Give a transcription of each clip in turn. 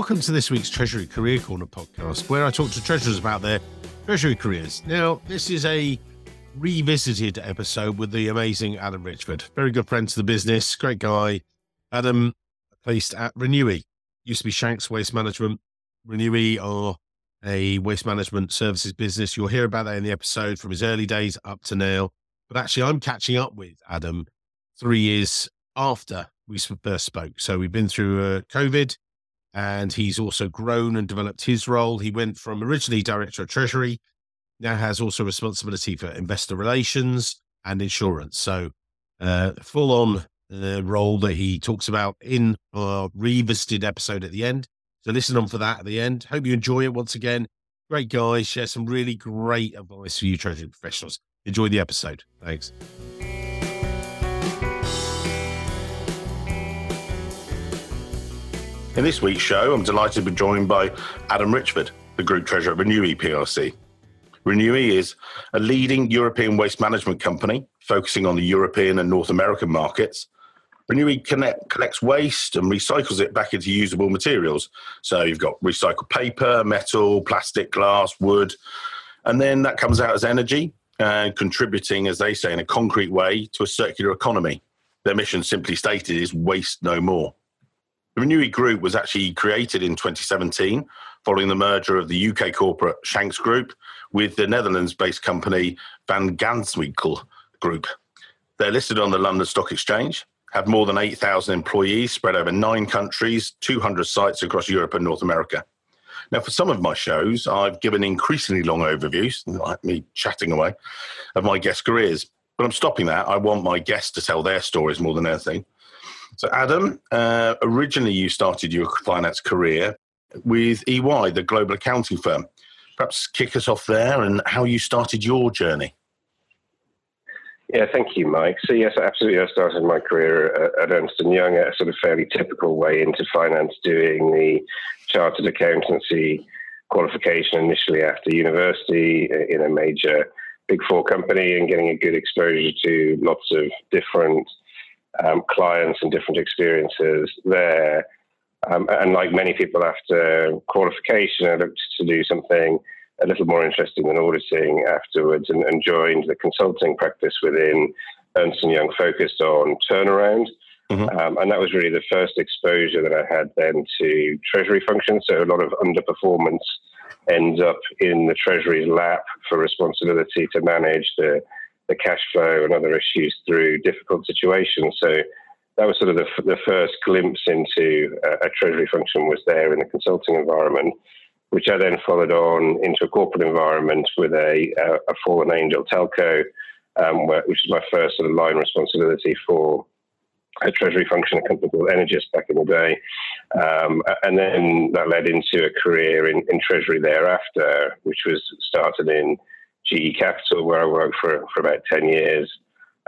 welcome to this week's Treasury Career Corner podcast, where I talk to treasurers about their Treasury careers. Now, this is a revisited episode with the amazing Adam Richford, very good friend to the business, great guy. Adam, placed at Renewi, used to be Shanks Waste Management. Renewi are a waste management services business. You'll hear about that in the episode from his early days up to now. But actually, I'm catching up with Adam three years after we first spoke. So we've been through uh, COVID and he's also grown and developed his role. He went from originally director of treasury, now has also responsibility for investor relations and insurance. So, uh, full on uh, role that he talks about in our revisited episode at the end. So, listen on for that at the end. Hope you enjoy it once again. Great guy, share some really great advice for you treasury professionals. Enjoy the episode. Thanks. In this week's show, I'm delighted to be joined by Adam Richford, the Group Treasurer at Renewi PLC. Renewi is a leading European waste management company focusing on the European and North American markets. Renewi connect, collects waste and recycles it back into usable materials. So you've got recycled paper, metal, plastic, glass, wood, and then that comes out as energy and contributing, as they say, in a concrete way to a circular economy. Their mission, simply stated, is waste no more. The Renewi Group was actually created in 2017 following the merger of the UK corporate Shanks Group with the Netherlands based company Van Gansewinkel Group. They're listed on the London Stock Exchange, have more than 8,000 employees spread over nine countries, 200 sites across Europe and North America. Now, for some of my shows, I've given increasingly long overviews, like me chatting away, of my guest careers. But I'm stopping that. I want my guests to tell their stories more than anything. So, Adam, uh, originally you started your finance career with EY, the global accounting firm. Perhaps kick us off there and how you started your journey. Yeah, thank you, Mike. So yes, absolutely. I started my career at Ernst and Young, a sort of fairly typical way into finance, doing the chartered accountancy qualification initially after university in a major big four company, and getting a good exposure to lots of different um, clients and different experiences there. Um, and like many people after qualification, I looked to do something a little more interesting than auditing afterwards and, and joined the consulting practice within Ernst & Young focused on turnaround. Mm-hmm. Um, and that was really the first exposure that I had then to treasury functions. So a lot of underperformance ends up in the treasury's lap for responsibility to manage the the cash flow and other issues through difficult situations. So that was sort of the, the first glimpse into a, a treasury function was there in the consulting environment, which I then followed on into a corporate environment with a, a, a fallen angel telco, um, where, which is my first sort of line responsibility for a treasury function, a company called Energis back in the day. Um, and then that led into a career in, in treasury thereafter, which was started in GE Capital, where I worked for, for about 10 years.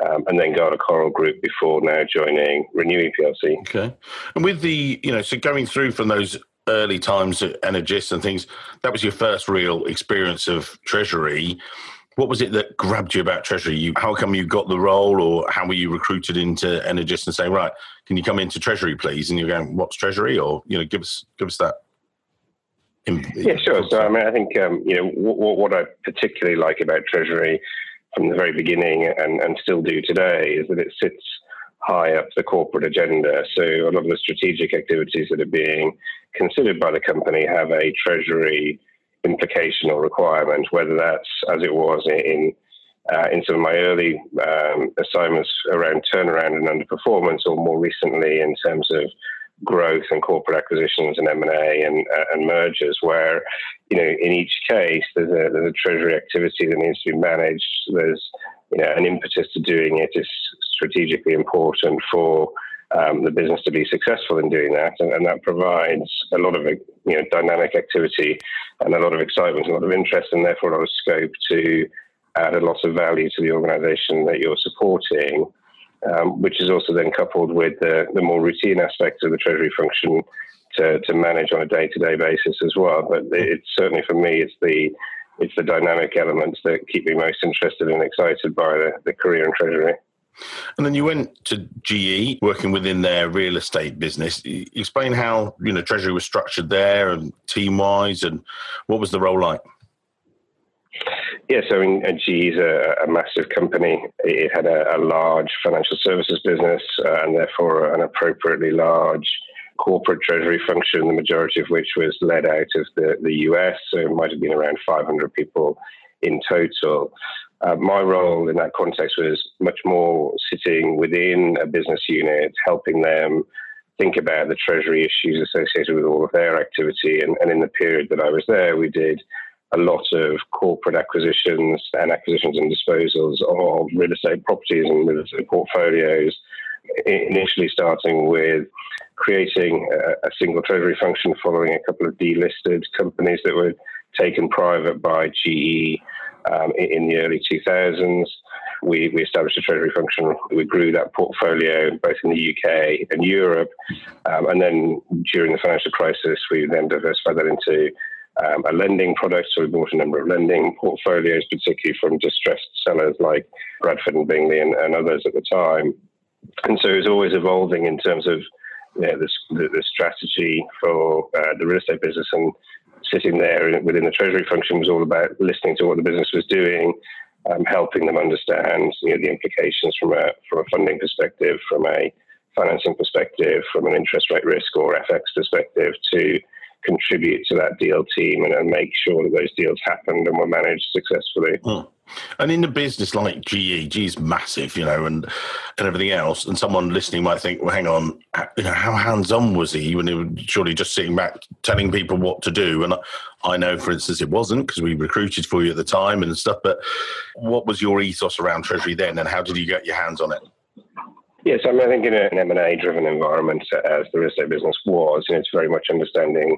Um, and then Gala Coral Group before now joining Renewi PLC. Okay. And with the, you know, so going through from those early times at Energis and things, that was your first real experience of Treasury. What was it that grabbed you about Treasury? You, how come you got the role, or how were you recruited into Energis and saying, right, can you come into Treasury, please? And you're going, what's Treasury? Or, you know, give us, give us that yeah, sure. So, I mean, I think um, you know what, what I particularly like about Treasury from the very beginning and, and still do today is that it sits high up the corporate agenda. So, a lot of the strategic activities that are being considered by the company have a Treasury implication or requirement, whether that's as it was in uh, in some of my early um, assignments around turnaround and underperformance, or more recently in terms of growth and corporate acquisitions and M&A and, uh, and mergers where, you know, in each case, there's a, there's a treasury activity that needs to be managed. There's, you know, an impetus to doing it is strategically important for um, the business to be successful in doing that. And, and, that provides a lot of, you know, dynamic activity and a lot of excitement, a lot of interest, and therefore a lot of scope to add a lot of value to the organization that you're supporting um, which is also then coupled with the, the more routine aspects of the treasury function to, to manage on a day to day basis as well. But it's certainly for me, it's the it's the dynamic elements that keep me most interested and excited by the, the career in treasury. And then you went to GE, working within their real estate business. Explain how you know Treasury was structured there, and team wise, and what was the role like? Yeah, so in, GE is a, a, massive company. It had a, a large financial services business, uh, and therefore an appropriately large corporate treasury function, the majority of which was led out of the, the US. So it might have been around 500 people in total. Uh, my role in that context was much more sitting within a business unit, helping them think about the treasury issues associated with all of their activity. And, and in the period that I was there, we did a lot of corporate acquisitions and acquisitions and disposals of real estate properties and real estate portfolios. Initially, starting with creating a, a single treasury function following a couple of delisted companies that were taken private by GE um, in the early 2000s. We, we, established a treasury function. We grew that portfolio both in the UK and Europe. Um, and then during the financial crisis, we then diversified that into um, a lending product. So we bought a number of lending portfolios, particularly from distressed sellers like Bradford and Bingley and, and others at the time. And so it was always evolving in terms of you know, the, the, strategy for uh, the real estate business and sitting there within the treasury function was all about listening to what the business was doing, um, helping them understand you know, the implications from a from a funding perspective, from a financing perspective, from an interest rate risk or FX perspective, to contribute to that deal team and, and make sure that those deals happened and were managed successfully. Mm. And in a business like GE, G is massive, you know, and and everything else. And someone listening might think, well, hang on, you know, how hands on was he when he was surely just sitting back telling people what to do? And I know, for instance, it wasn't because we recruited for you at the time and stuff. But what was your ethos around Treasury then, and how did you get your hands on it? Yes, I mean, I think in an M&A driven environment, uh, as the real estate business was, you know, it's very much understanding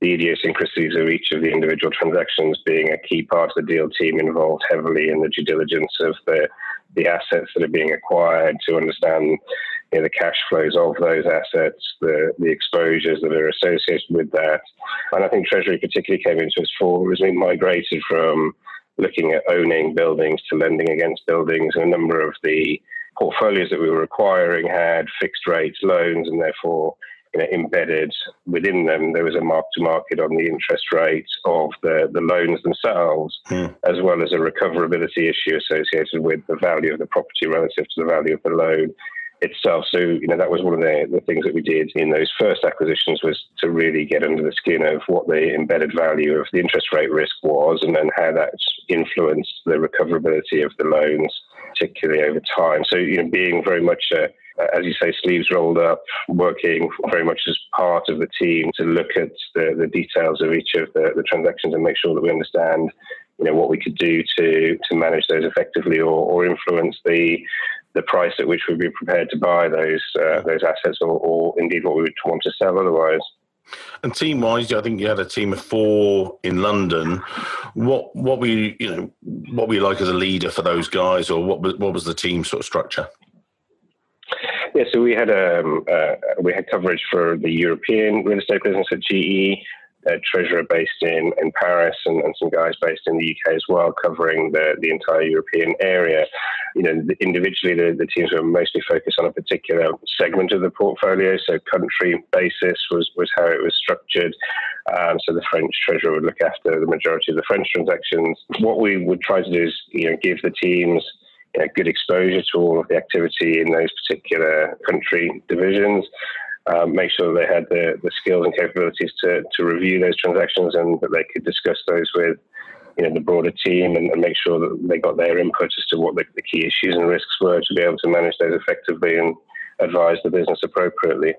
the idiosyncrasies of each of the individual transactions being a key part of the deal team involved heavily in the due diligence of the, the assets that are being acquired to understand you know, the cash flows of those assets, the, the exposures that are associated with that. And I think Treasury particularly came into its fore as we migrated from looking at owning buildings to lending against buildings, and a number of the portfolios that we were acquiring had fixed rate loans and therefore you know, embedded within them, there was a mark to market on the interest rate of the, the loans themselves, mm. as well as a recoverability issue associated with the value of the property relative to the value of the loan itself. So, you know, that was one of the, the things that we did in those first acquisitions was to really get under the skin of what the embedded value of the interest rate risk was and then how that influenced the recoverability of the loans, particularly over time. So, you know, being very much a as you say, sleeves rolled up, working very much as part of the team to look at the, the details of each of the, the transactions and make sure that we understand you know what we could do to to manage those effectively or, or influence the the price at which we'd be prepared to buy those uh, those assets, or, or, indeed what we would want to sell otherwise. And team wise, I think you had a team of four in London. What what were you, you know what were you like as a leader for those guys, or what was what was the team sort of structure? Yeah, so we had um, uh, we had coverage for the European real estate business at GE a treasurer based in, in Paris and, and, some guys based in the UK as well, covering the, the entire European area. You know, individually, the, the teams were mostly focused on a particular segment of the portfolio. So, country basis was, was how it was structured. Um, so, the French treasurer would look after the majority of the French transactions. What we would try to do is, you know, give the teams you know, good exposure to all of the activity in those particular country divisions um, make sure they had the, the skills and capabilities to, to review those transactions and that they could discuss those with you know the broader team and, and make sure that they got their input as to what the, the key issues and risks were to be able to manage those effectively and advise the business appropriately.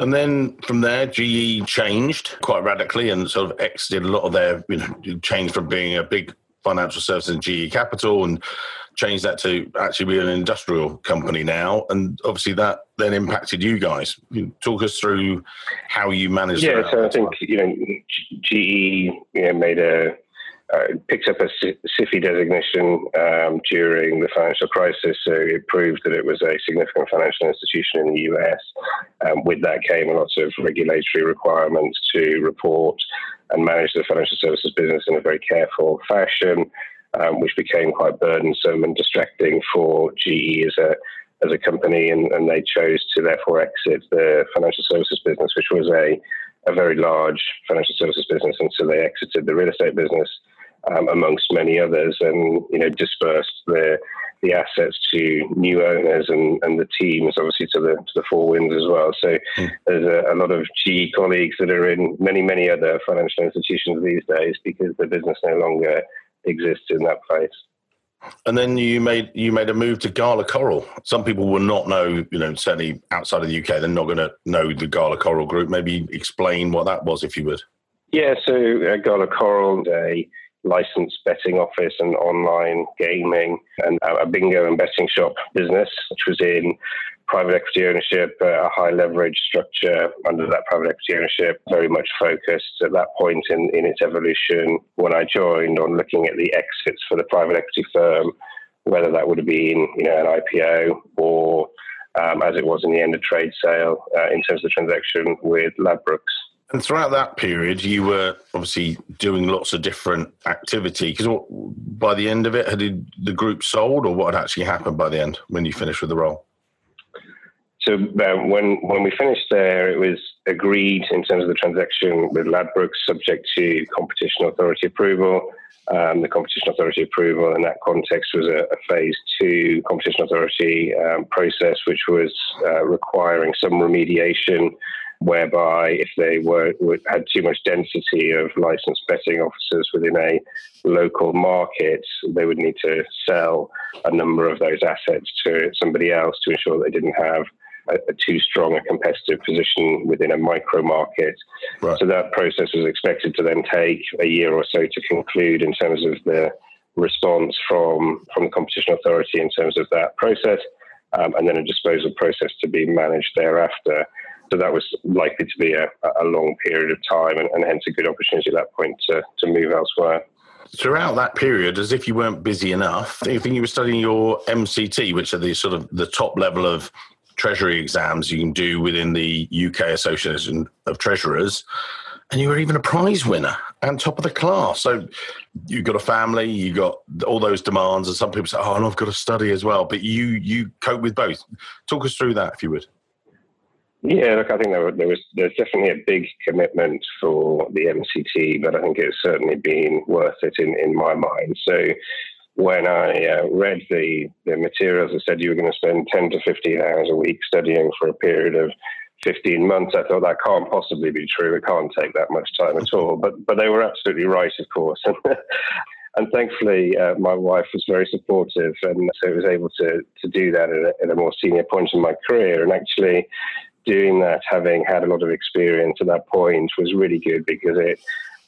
And then from there, GE changed quite radically and sort of exited a lot of their, you know, changed from being a big financial services and GE Capital and changed that to actually be an industrial company now. And obviously that then impacted you guys. Talk us through how you managed. Yeah, so I think you know GE you know, made a uh, picked up a SIFI designation um, during the financial crisis, so it proved that it was a significant financial institution in the US. Um, with that came a lot of regulatory requirements to report and manage the financial services business in a very careful fashion. Um, which became quite burdensome and distracting for GE as a as a company, and, and they chose to therefore exit the financial services business, which was a a very large financial services business, and so they exited the real estate business um, amongst many others, and you know dispersed the the assets to new owners and, and the teams, obviously to the to the four winds as well. So mm. there's a, a, lot of GE colleagues that are in many many other financial institutions these days because the business no longer exists in that place. And then you made you made a move to Gala Coral. Some people will not know, you know, certainly outside of the UK, they're not going to know the Gala Coral Group. Maybe explain what that was, if you would. Yeah, so uh, Gala Coral, a licensed betting office and online gaming and a bingo and betting shop business, which was in private equity ownership, a high leverage structure under that private equity ownership, very much focused at that point in, in its evolution when I joined on looking at the exits for the private equity firm, whether that would have been you know an IPO or um, as it was in the end a trade sale uh, in terms of the transaction with Ladbrokes. And throughout that period, you were obviously doing lots of different activity. Because by the end of it, had the group sold, or what had actually happened by the end when you finished with the role? So um, when when we finished there, it was agreed in terms of the transaction with Ladbrokes, subject to competition authority approval. Um, the competition authority approval in that context was a, a phase two competition authority um, process, which was uh, requiring some remediation whereby if they were had too much density of licensed betting officers within a local market, they would need to sell a number of those assets to somebody else to ensure they didn't have a, a too strong a competitive position within a micro market. Right. So that process was expected to then take a year or so to conclude in terms of the response from from the competition authority in terms of that process, um, and then a disposal process to be managed thereafter. So that was likely to be a, a long period of time and, and hence a good opportunity at that point to, to move elsewhere throughout that period, as if you weren't busy enough, I think you were studying your MCT, which are the sort of the top level of treasury exams you can do within the UK Association of Treasurers. And you were even a prize winner and top of the class. So you've got a family, you've got all those demands, and some people say, "Oh, and I've got to study as well." But you you cope with both. Talk us through that, if you would. Yeah, look, I think there, there, was there's definitely a big commitment for the MCT, but I think it's certainly been worth it in, in my mind. So when I uh, read the, the materials that said you were going to spend 10 to 15 hours a week studying for a period of 15 months, I thought that can't possibly be true. It can't take that much time at all. But but they were absolutely right, of course. and thankfully, uh, my wife was very supportive, and so was able to to do that at a, at a more senior point in my career. And actually, doing that, having had a lot of experience at that point, was really good because it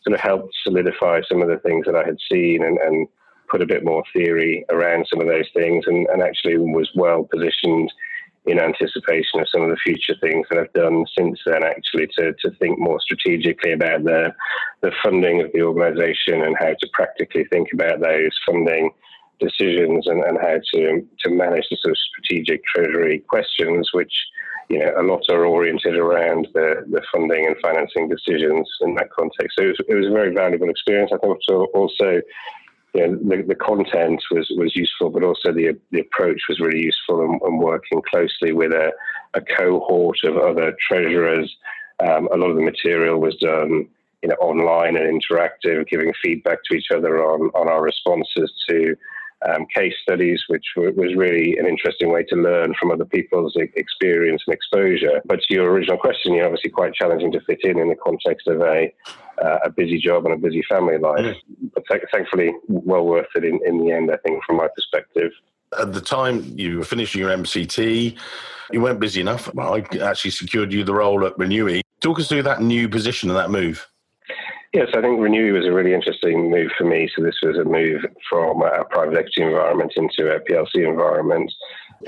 sort of helped solidify some of the things that I had seen and, and put a bit more theory around some of those things and, and actually was well positioned in anticipation of some of the future things that I've done since then, actually, to, to think more strategically about the, the funding of the organization and how to practically think about those funding decisions and, and how to, to manage the sort of strategic treasury questions, which you know, a lot are oriented around the, the funding and financing decisions in that context. So it was, it was a very valuable experience. I think also, you know, the, the content was, was useful, but also the, the approach was really useful and, and working closely with a, a cohort of other treasurers. Um, a lot of the material was done you know, online and interactive, giving feedback to each other on, on our responses to um, case studies, which w- was really an interesting way to learn from other people's experience and exposure. But to your original question, you're obviously quite challenging to fit in in the context of a uh, a busy job and a busy family life. Mm. But th- thankfully, well worth it in, in the end, I think, from my perspective. At the time you were finishing your MCT, you weren't busy enough. I actually secured you the role at Renewi. Talk us through that new position and that move. Yes, I think Renew was a really interesting move for me. So this was a move from a private equity environment into a PLC environment.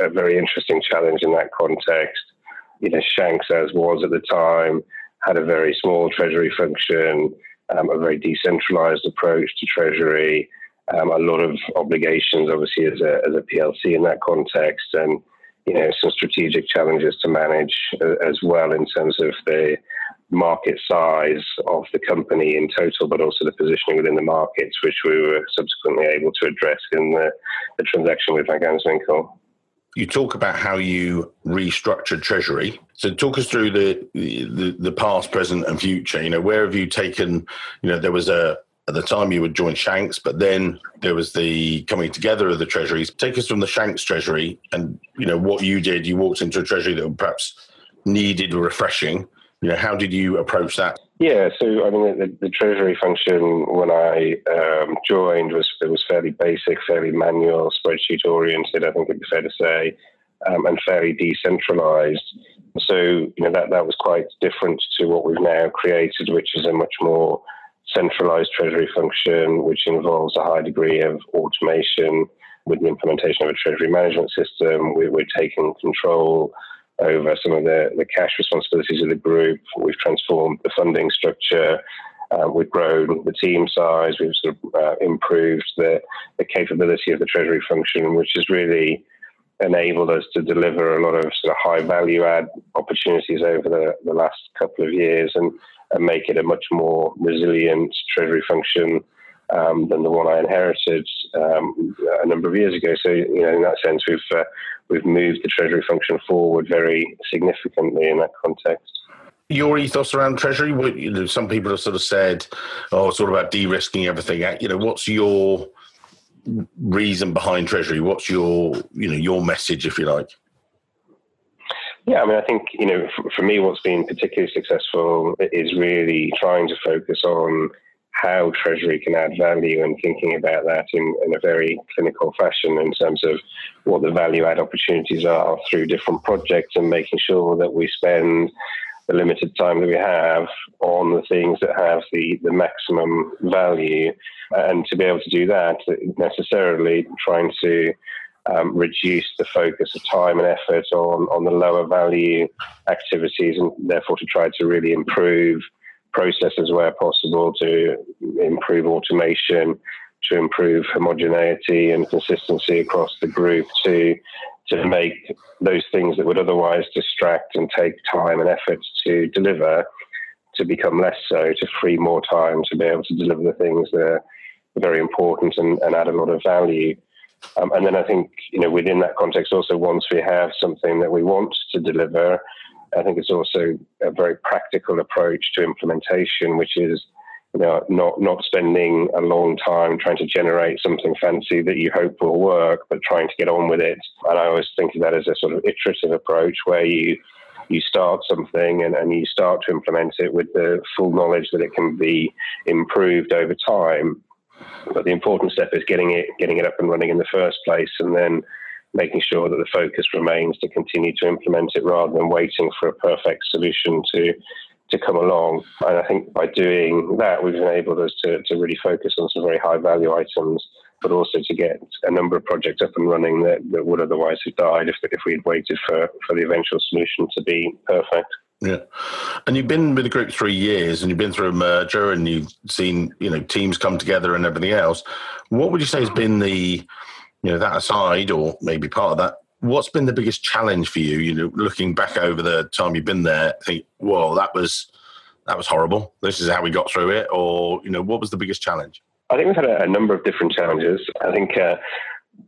A very interesting challenge in that context. You know, Shanks as was at the time had a very small treasury function, um, a very decentralized approach to treasury, um, a lot of obligations, obviously as a as a PLC in that context, and you know some strategic challenges to manage uh, as well in terms of the market size of the company in total, but also the positioning within the markets, which we were subsequently able to address in the, the transaction with Van Gansewinkel. You talk about how you restructured Treasury. So talk us through the, the the past, present, and future. You know, where have you taken? You know, there was a at the time you would join Shanks, but then there was the coming together of the treasuries. Take us from the Shanks treasury and you know what you did. You walked into a treasury that perhaps needed refreshing. You know, how did you approach that? Yeah, so I mean, the, the treasury function when I um, joined was it was fairly basic, fairly manual, spreadsheet oriented. I think it'd be fair to say, um, and fairly decentralized. So you know that that was quite different to what we've now created, which is a much more centralized treasury function, which involves a high degree of automation with the implementation of a treasury management system. We, are taking control over some of the, the cash responsibilities of the group. We've transformed the funding structure. Uh, we've grown the team size. We've sort of uh, improved the, the capability of the treasury function, which has really enabled us to deliver a lot of sort of high value add opportunities over the, the last couple of years and, and make it a much more resilient treasury function um, than the one I inherited um, a number of years ago. So, you know, in that sense, we've uh, we've moved the treasury function forward very significantly in that context. Your ethos around treasury, you know, some people have sort of said, "Oh, it's all about de-risking everything." You know, what's your reason behind treasury? What's your, you know, your message, if you like? Yeah, I mean, I think you know, for, for me, what's been particularly successful is really trying to focus on how Treasury can add value and thinking about that in, in, a very clinical fashion in terms of what the value add opportunities are through different projects and making sure that we spend the limited time that we have on the things that have the, the maximum value. And to be able to do that, necessarily trying to um, reduce the focus of time and effort on, on the lower value activities and therefore to try to really improve processes where possible to improve automation, to improve homogeneity and consistency across the group, to to make those things that would otherwise distract and take time and effort to deliver to become less so, to free more time to be able to deliver the things that are very important and, and add a lot of value. Um, and then I think, you know, within that context, also once we have something that we want to deliver, I think it's also a very practical approach to implementation, which is you know, not not spending a long time trying to generate something fancy that you hope will work, but trying to get on with it. And I always think of that as a sort of iterative approach where you you start something and, and you start to implement it with the full knowledge that it can be improved over time. But the important step is getting it getting it up and running in the first place, and then making sure that the focus remains to continue to implement it rather than waiting for a perfect solution to to come along. And I think by doing that, we've enabled us to, to really focus on some very high value items, but also to get a number of projects up and running that, that would otherwise have died if, if we had waited for, for the eventual solution to be perfect. Yeah, and you've been with the group three years, and you've been through a merger, and you've seen you know teams come together and everything else. What would you say has been the you know that aside, or maybe part of that, what's been the biggest challenge for you? You know, looking back over the time you've been there, think, well, that was that was horrible. This is how we got through it, or you know, what was the biggest challenge? I think we've had a, a number of different challenges. I think uh,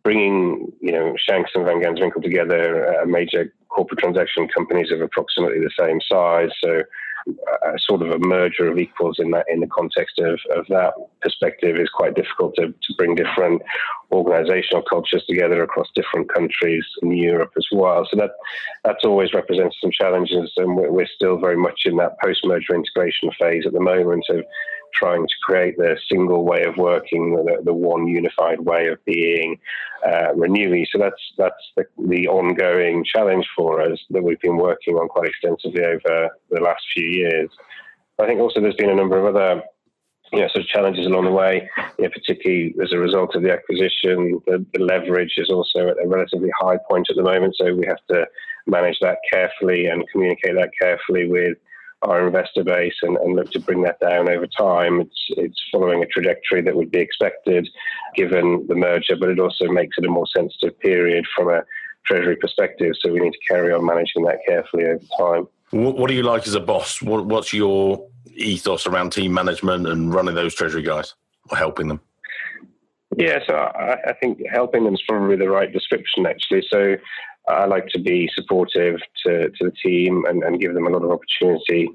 bringing you know Shanks and Van Gansewinkel together, uh, major corporate transaction companies of approximately the same size, so a sort of a merger of equals in that in the context of, of that perspective is quite difficult to, to bring different organizational cultures together across different countries in Europe as well. So that that's always represents some challenges, and we're, we're still very much in that post-merger integration phase at the moment of trying to create the single way of working, the, the one unified way of being uh, Renewi. So that's that's the, the, ongoing challenge for us that we've been working on quite extensively over the last few years. I think also there's been a number of other you know, sort of challenges along the way, you know, particularly as a result of the acquisition. The, the leverage is also at a relatively high point at the moment, so we have to manage that carefully and communicate that carefully with our investor base and, and, look to bring that down over time. It's it's following a trajectory that would be expected given the merger, but it also makes it a more sensitive period from a treasury perspective. So we need to carry on managing that carefully over time. What, what do you like as a boss? What, what's your ethos around team management and running those treasury guys or helping them? Yeah, so I, I think helping them is probably the right description, actually. So I like to be supportive to, to the team and, and give them a lot of opportunity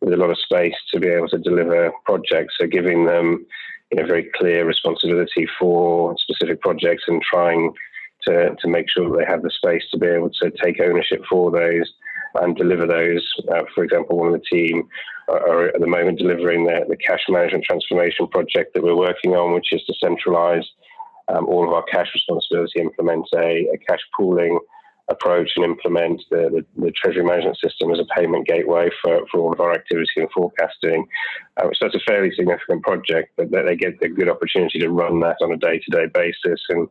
with a lot of space to be able to deliver projects. So giving them you know, very clear responsibility for specific projects and trying to, to make sure that they have the space to be able to take ownership for those and deliver those. Uh, for example, one of the team are at the moment delivering the, the cash management transformation project that we're working on, which is to centralize um, all of our cash responsibility, implement a, a cash pooling approach and implement the, the, the, treasury management system as a payment gateway for, for all of our activity and forecasting. Uh, so it's a fairly significant project, but they get a good opportunity to run that on a day-to-day basis and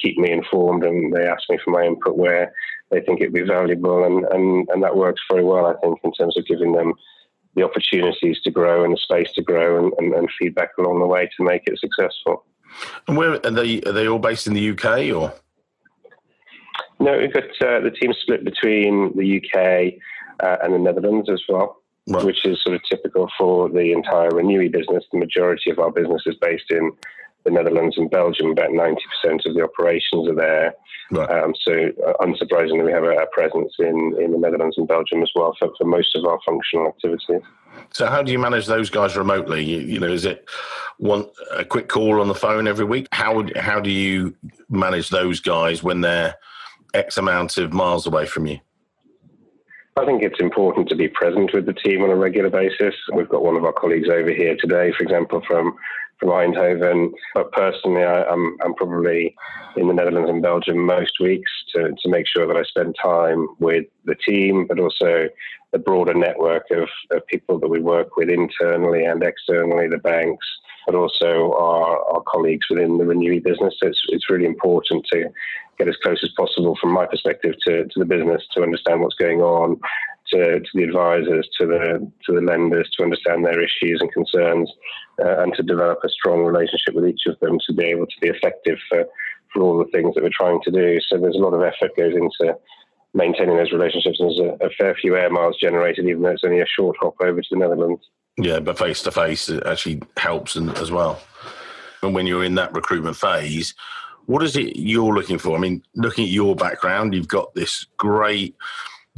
keep me informed. And they ask me for my input where they think it'd be valuable, and, and, and that works very well, I think, in terms of giving them the opportunities to grow and the space to grow and, and, and feedback along the way to make it successful. And where are they? Are they all based in the UK or? No, we've got uh, the team split between the UK uh, and the Netherlands as well, right. which is sort of typical for the entire Renewi business. The majority of our business is based in the Netherlands and Belgium. About 90% of the operations are there. Right. Um, so, uh, unsurprisingly, we have a, a, presence in, in the Netherlands and Belgium as well for, for most of our functional activities. So, how do you manage those guys remotely? You, you know, is it one a quick call on the phone every week? How would, how do you manage those guys when they're X amount of miles away from you? I think it's important to be present with the team on a regular basis. We've got one of our colleagues over here today, for example, from from Eindhoven. But personally, I, am I'm, I'm probably in the Netherlands and Belgium most weeks to, to make sure that I spend time with the team, but also the broader network of, of people that we work with internally and externally, the banks, but also our, our colleagues within the Renewi business. So it's, it's really important to get as close as possible from my perspective to, to the business to understand what's going on, to, to the advisors, to the to the lenders, to understand their issues and concerns, uh, and to develop a strong relationship with each of them to be able to be effective for, for all the things that we're trying to do. So there's a lot of effort goes into maintaining those relationships. And there's a, a fair few air miles generated, even though it's only a short hop over to the Netherlands. Yeah, but face to face actually helps as well. And when you're in that recruitment phase, what is it you're looking for? I mean, looking at your background, you've got this great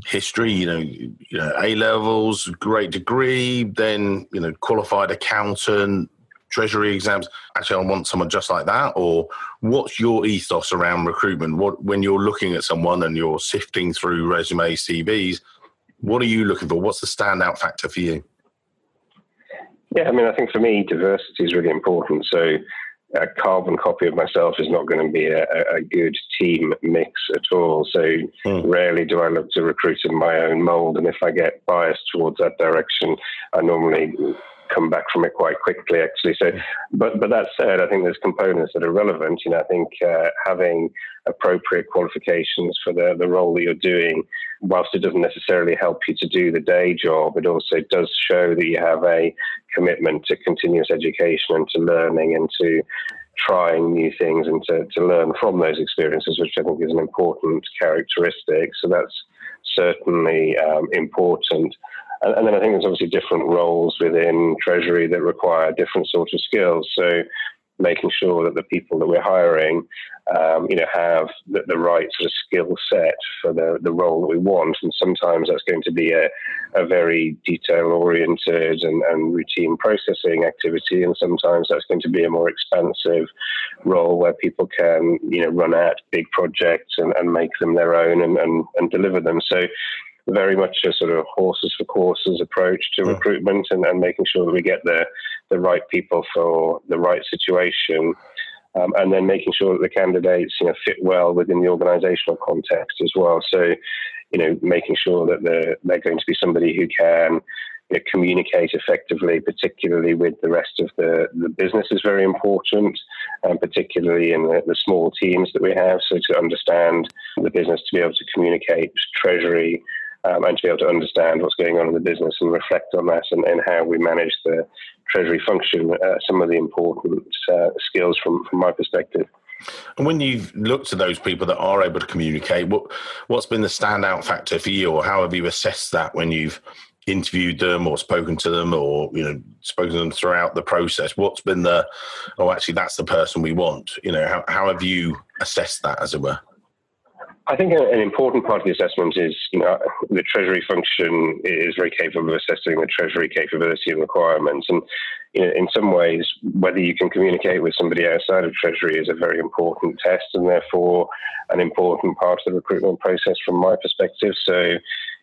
history, you know, you know, A levels, great degree, then you know, qualified accountant, treasury exams. Actually, I want someone just like that. Or what's your ethos around recruitment? What when you're looking at someone and you're sifting through resumes, CVs, what are you looking for? What's the standout factor for you? Yeah, I mean, I think for me, diversity is really important. So a carbon copy of myself is not going to be a, a good team mix at all. So mm. rarely do I look to recruit in my own mold. And if I get biased towards that direction, I normally come back from it quite quickly, actually. So, but but that said, I think there's components that are relevant. You know, I think uh, having appropriate qualifications for the the role that you're doing, whilst it doesn't necessarily help you to do the day job, it also does show that you have a commitment to continuous education and to learning and to trying new things and to, to learn from those experiences, which I think is an important characteristic. So that's certainly um, important. And, and, then I think there's obviously different roles within Treasury that require different sorts of skills. So making sure that the people that we're hiring, um, you know, have the, the, right sort of skill set for the, the role that we want. And sometimes that's going to be a, a very detail oriented and, and routine processing activity. And sometimes that's going to be a more expansive role where people can, you know, run at big projects and, and make them their own and, and, and deliver them. So very much a sort of horses for courses approach to mm. recruitment and, and, making sure that we get the, the right people for the right situation. Um, and then making sure that the candidates you know fit well within the organizational context as well. So, you know, making sure that they're, they're going to be somebody who can you know, communicate effectively, particularly with the rest of the, the business, is very important, and particularly in the, the small teams that we have. So, to understand the business, to be able to communicate treasury um, and to be able to understand what's going on in the business and reflect on that and, and how we manage the treasury function, uh, some of the important uh, skills from, from my perspective. And when you've looked at those people that are able to communicate, what what's been the standout factor for you, or how have you assessed that when you've interviewed them or spoken to them or you know spoken to them throughout the process? What's been the oh actually that's the person we want? You know how, how have you assessed that as it were I think an important part of the assessment is, you know, the Treasury function is very capable of assessing the Treasury capability and requirements. And you know, in some ways, whether you can communicate with somebody outside of Treasury is a very important test and therefore an important part of the recruitment process from my perspective. So,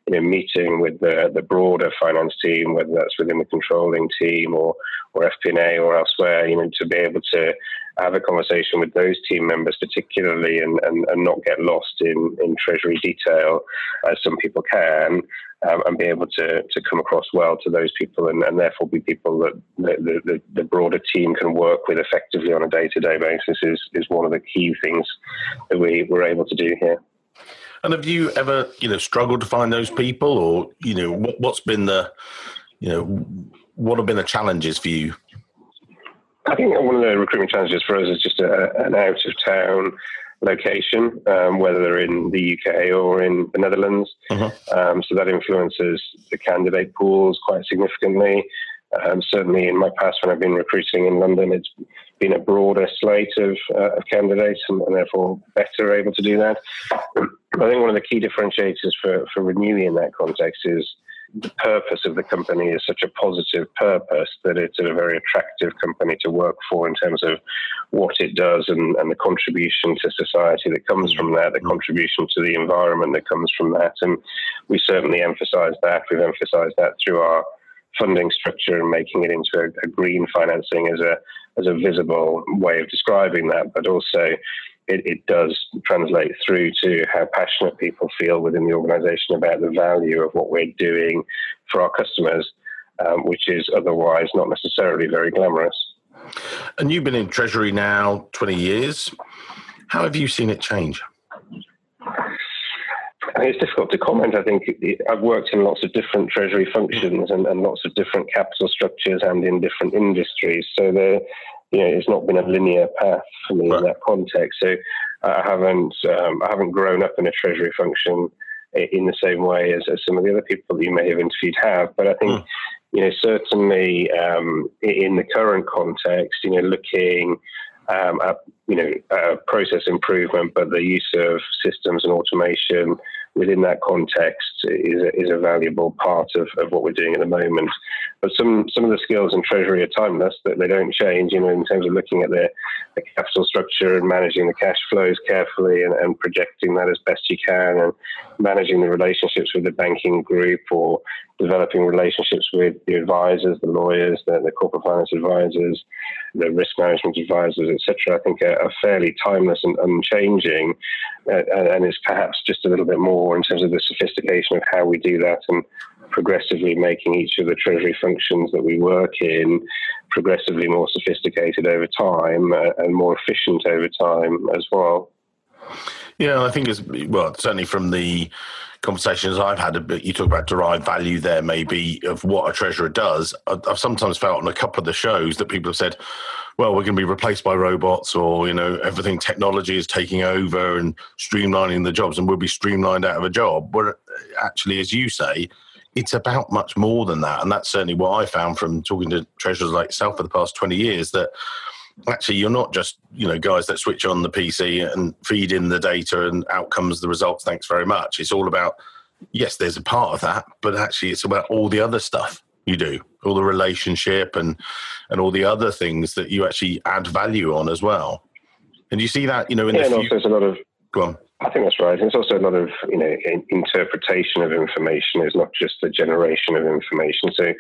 you know, meeting with the, the broader finance team, whether that's within the controlling team or, or FP&A or elsewhere, you know, to be able to have a conversation with those team members particularly and, and, and not get lost in, in treasury detail as some people can um, and be able to, to come across well to those people and, and therefore be people that the, the, the broader team can work with effectively on a day-to-day basis is, is one of the key things that we were able to do here. And have you ever, you know, struggled to find those people, or you know, what, what's been the, you know, what have been the challenges for you? I think one of the recruitment challenges for us is just a, an out of town location, um, whether they're in the UK or in the Netherlands. Uh-huh. Um, so that influences the candidate pools quite significantly. Um, certainly, in my past, when I've been recruiting in London, it's been a broader slate of, uh, of candidates and, and, therefore better able to do that. I think one of the key differentiators for, for Renewi in that context is the purpose of the company is such a positive purpose that it's a very attractive company to work for in terms of what it does and, and the contribution to society that comes from that, the contribution to the environment that comes from that. And we certainly emphasize that. We've emphasized that through our funding structure and making it into a, a green financing as a as a visible way of describing that, but also it, it, does translate through to how passionate people feel within the organization about the value of what we're doing for our customers, um, which is otherwise not necessarily very glamorous. And you've been in Treasury now 20 years. How have you seen it change? It's difficult to comment. I think I've worked in lots of different treasury functions and, and lots of different capital structures and in different industries. So there, you know, it's not been a linear path for me right. in that context. So I haven't um, I haven't grown up in a treasury function in the same way as, as some of the other people that you may have interviewed have. But I think. Mm. You know, certainly um, in the current context, you know, looking um, at you know uh, process improvement, but the use of systems and automation within that context is a, is a valuable part of, of what we're doing at the moment. But some some of the skills in Treasury are timeless; that they don't change. You know, in terms of looking at the, the capital structure and managing the cash flows carefully and, and projecting that as best you can, and managing the relationships with the banking group or developing relationships with the advisors, the lawyers, the, the corporate finance advisors, the risk management advisors, etc. I think are, are, fairly timeless and unchanging, and it's perhaps just a little bit more in terms of the sophistication of how we do that and progressively making each of the treasury functions that we work in progressively more sophisticated over time uh, and more efficient over time as well. Yeah, I think it's well, certainly from the conversations I've had, you talk about derived value there, maybe of what a treasurer does. I've sometimes felt on a couple of the shows that people have said, well, we're going to be replaced by robots, or you know, everything technology is taking over and streamlining the jobs, and we'll be streamlined out of a job. But actually, as you say, it's about much more than that, and that's certainly what I found from talking to treasurers like yourself for the past twenty years. That actually you're not just you know guys that switch on the pc and feed in the data and out comes the results thanks very much it's all about yes there's a part of that but actually it's about all the other stuff you do all the relationship and and all the other things that you actually add value on as well and you see that you know in yeah, the and also there's a lot of go on I think that's right. It's also a lot of you know interpretation of information. It's not just the generation of information. So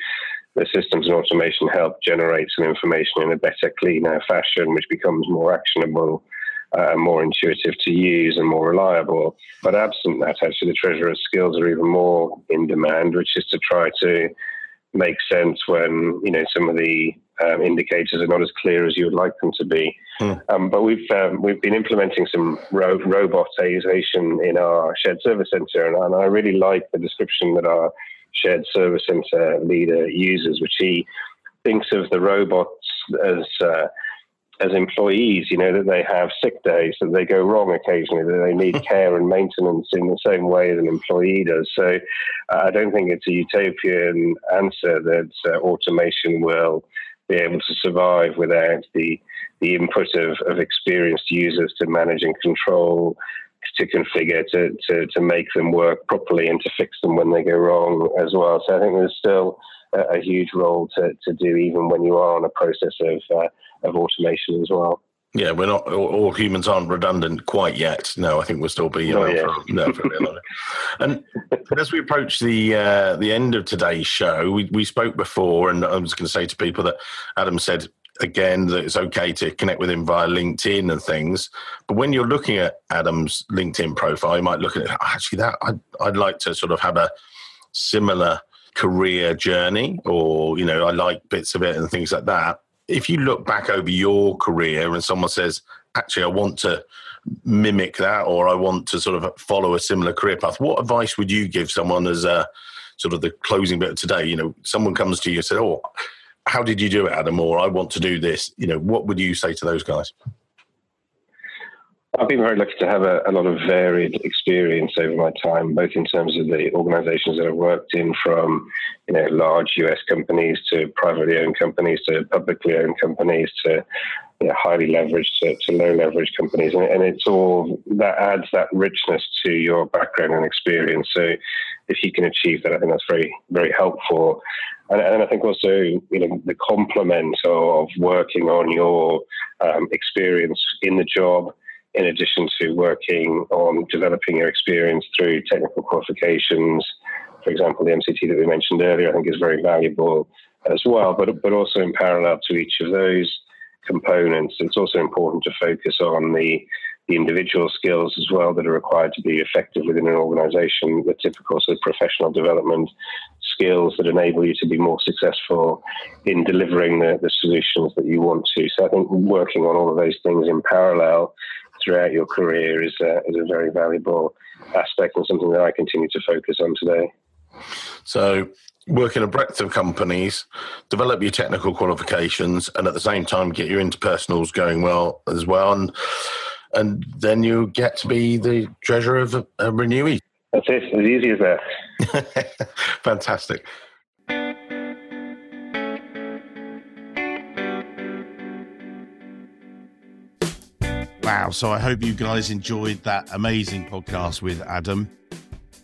the systems and automation help generate some information in a better, cleaner fashion, which becomes more actionable, uh, more intuitive to use, and more reliable. But absent that, actually, the treasurer's skills are even more in demand, which is to try to make sense when you know some of the um, indicators are not as clear as you would like them to be. Hmm. Um, but we've um, we've been implementing some ro- robotization in our shared service center, and, and I really like the description that our shared service center leader uses, which he thinks of the robots as uh, as employees, you know, that they have sick days, that they go wrong occasionally, that they need care and maintenance in the same way as an employee does. So uh, I don't think it's a utopian answer that uh, automation will be able to survive without the the input of, of experienced users to manage and control to configure to, to, to make them work properly and to fix them when they go wrong as well. So I think there's still a, a huge role to, to do even when you are on a process of, uh, of automation as well. Yeah, we're not all, humans aren't redundant quite yet. No, I think we'll still be around for, no, for. And as we approach the uh, the end of today's show, we, we spoke before, and I was going to say to people that Adam said again that it's okay to connect with him via LinkedIn and things. But when you're looking at Adam's LinkedIn profile, you might look at it. Ah, actually, that I'd, I'd like to sort of have a similar career journey, or you know, I like bits of it and things like that. If you look back over your career and someone says, actually, I want to mimic that, or I want to sort of follow a similar career path, what advice would you give someone as a sort of the closing bit of today? You know, someone comes to you and says, "Oh, how did you do it, Adam? Or I want to do this. You know, what would you say to those guys? I've been very lucky to have a, a, lot of varied experience over my time, both in terms of the organizations that I've worked in, from you know large US companies to privately owned companies to publicly owned companies to you know, highly leveraged to, to, low leveraged companies, and, and it's all that adds that richness to your background and experience. So, if you can achieve that, I think that's very very helpful. And, and I think also, you know, the complement of working on your um, experience in the job, in addition to working on developing your experience through technical qualifications. For example, the MCT that we mentioned earlier, I think is very valuable as well. But but also in parallel to each of those components, it's also important to focus on the the individual skills as well that are required to be effective within an organization, the typical sort of professional development skills that enable you to be more successful in delivering the, the solutions that you want to. So I think working on all of those things in parallel throughout your career is a, is a very valuable aspect and something that I continue to focus on today. So work in a breadth of companies, develop your technical qualifications, and at the same time get your interpersonals going well as well. And and then you get to be the treasurer of a, a. That's it, as easy as that. Fantastic. Wow. So I hope you guys enjoyed that amazing podcast with Adam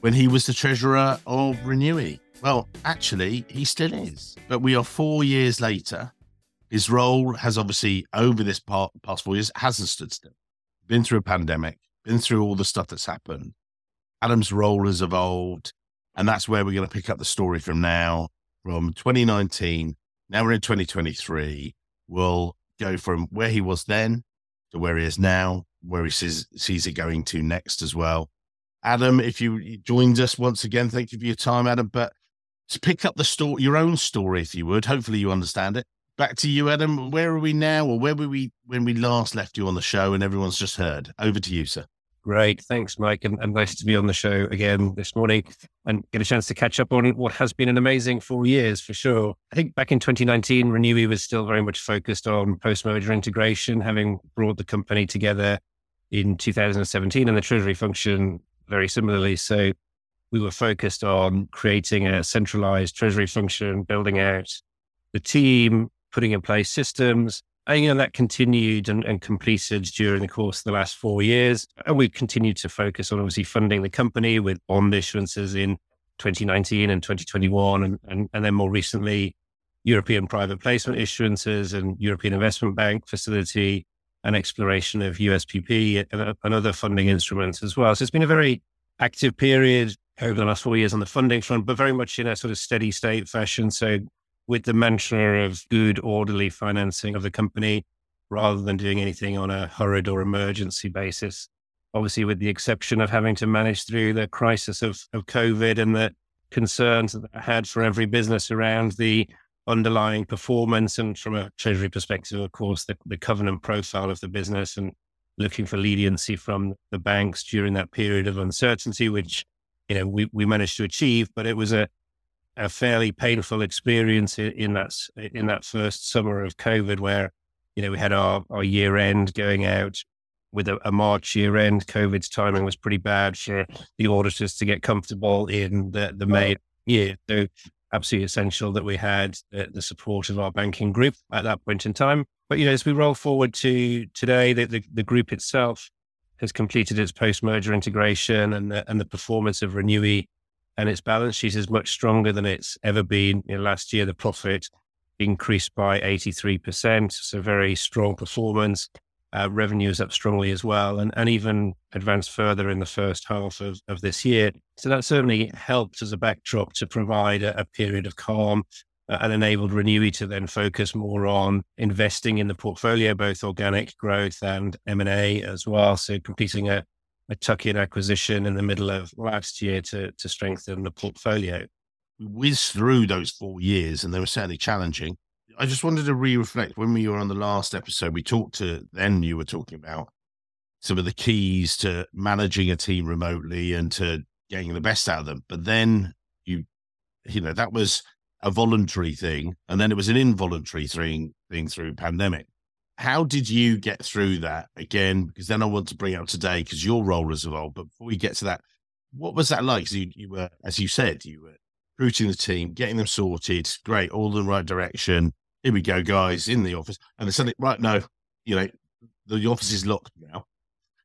when he was the treasurer of Renewi. Well, actually, he still is. But we are four years later. His role has obviously, over this past four years, hasn't stood still been through a pandemic, been through all the stuff that's happened. Adam's role has evolved. And that's where we're going to pick up the story from now, from 2019. Now we're in 2023. We'll go from where he was then to where he is now, where he sees, sees it going to next as well. Adam, if you joined us once again, thank you for your time, Adam. But to pick up the story, your own story, if you would, hopefully you understand it back to you, Adam. Where are we now, or where were we when we last left you on the show and everyone's just heard? Over to you, sir. Great. Thanks, Mike. And, and, nice to be on the show again this morning and get a chance to catch up on what has been an amazing four years for sure. I think back in 2019, Renewi was still very much focused on post merger integration, having brought the company together in 2017 and the treasury function very similarly. So we were focused on creating a centralized treasury function, building out the team, putting in place systems. And, you know, that continued and, and completed during the course of the last four years. And we continued to focus on obviously funding the company with bond issuances in 2019 and 2021. And, and, and then more recently, European private placement issuances and European Investment Bank facility and exploration of USPP and, and other funding instruments as well. So it's been a very active period over the last four years on the funding front, but very much in a sort of steady state fashion. So with the mantra of good, orderly financing of the company rather than doing anything on a hurried or emergency basis. Obviously, with the exception of having to manage through the crisis of, of COVID and the concerns that I had for every business around the underlying performance and from a treasury perspective, of course, the, the covenant profile of the business and looking for leniency from the banks during that period of uncertainty, which, you know, we, we managed to achieve, but it was a, a fairly painful experience in, in that in that first summer of COVID, where you know, we had our, our year end going out with a, a, March year end. COVID's timing was pretty bad for the auditors to get comfortable in the, the May year. So absolutely essential that we had the, the, support of our banking group at that point in time. But, you know, as we roll forward to today, the, the, the group itself has completed its post-merger integration and the, and the performance of Renewi and its balance sheet is much stronger than it's ever been. You know, last year, the profit increased by 83%. So very strong performance. Uh, revenue is up strongly as well, and, and even advanced further in the first half of, of this year. So that certainly helped as a backdrop to provide a, a period of calm uh, and enabled Renewi to then focus more on investing in the portfolio, both organic growth and M&A as well. So completing a, a tuck-in acquisition in the middle of last year to, to strengthen the portfolio we whizzed through those four years and they were certainly challenging. I just wanted to re reflect when we were on the last episode, we talked to, then you were talking about some of the keys to managing a team remotely and to getting the best out of them. But then you, you know, that was a voluntary thing. And then it was an involuntary thing, thing through pandemic. How did you get through that again? Because then I want to bring up today because your role has evolved. But before we get to that, what was that like? You, you were, as you said, you were recruiting the team, getting them sorted. Great, all in the right direction. Here we go, guys, in the office. And suddenly, right, no, you know, the office is locked now.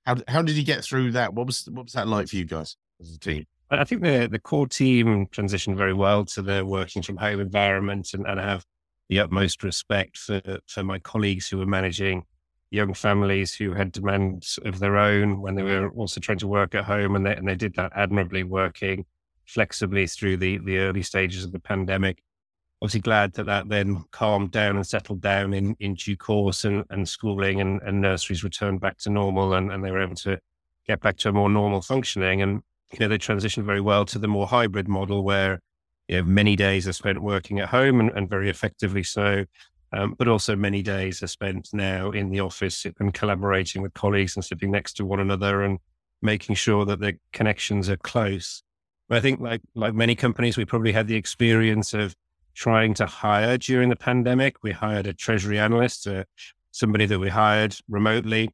How how did you get through that? What was what was that like for you guys as a team? I think the the core team transitioned very well to the working from home environment, and, and have the utmost respect for for my colleagues who were managing young families who had demands of their own when they were also trying to work at home, and they and they did that admirably, working flexibly through the, the early stages of the pandemic. Obviously, glad that that then calmed down and settled down in, in due course, and, and schooling and, and nurseries returned back to normal, and, and they were able to get back to a more normal functioning. And you know, they transitioned very well to the more hybrid model where you know, many days are spent working at home and, and very effectively so. Um, but also many days are spent now in the office and collaborating with colleagues and sitting next to one another and making sure that the connections are close. But I think, like like many companies, we probably had the experience of trying to hire during the pandemic. We hired a treasury analyst, uh, somebody that we hired remotely,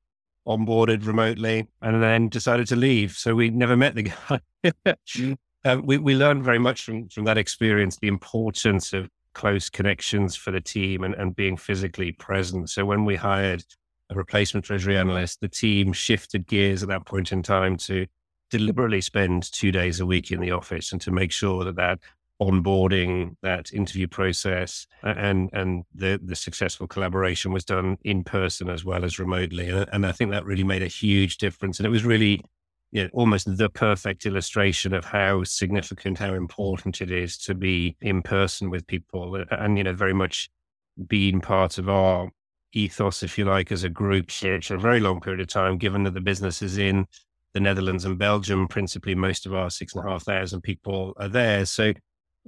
onboarded remotely, and then decided to leave. So we never met the guy. Um, we we learned very much from from that experience the importance of close connections for the team and, and being physically present. So when we hired a replacement treasury analyst, the team shifted gears at that point in time to deliberately spend two days a week in the office and to make sure that that onboarding, that interview process, and and the the successful collaboration was done in person as well as remotely. And, and I think that really made a huge difference. And it was really you know, almost the perfect illustration of how significant, how important it is to be in person with people, and you know, very much being part of our ethos, if you like, as a group for a very long period of time. Given that the business is in the Netherlands and Belgium, principally most of our six and a half thousand people are there. So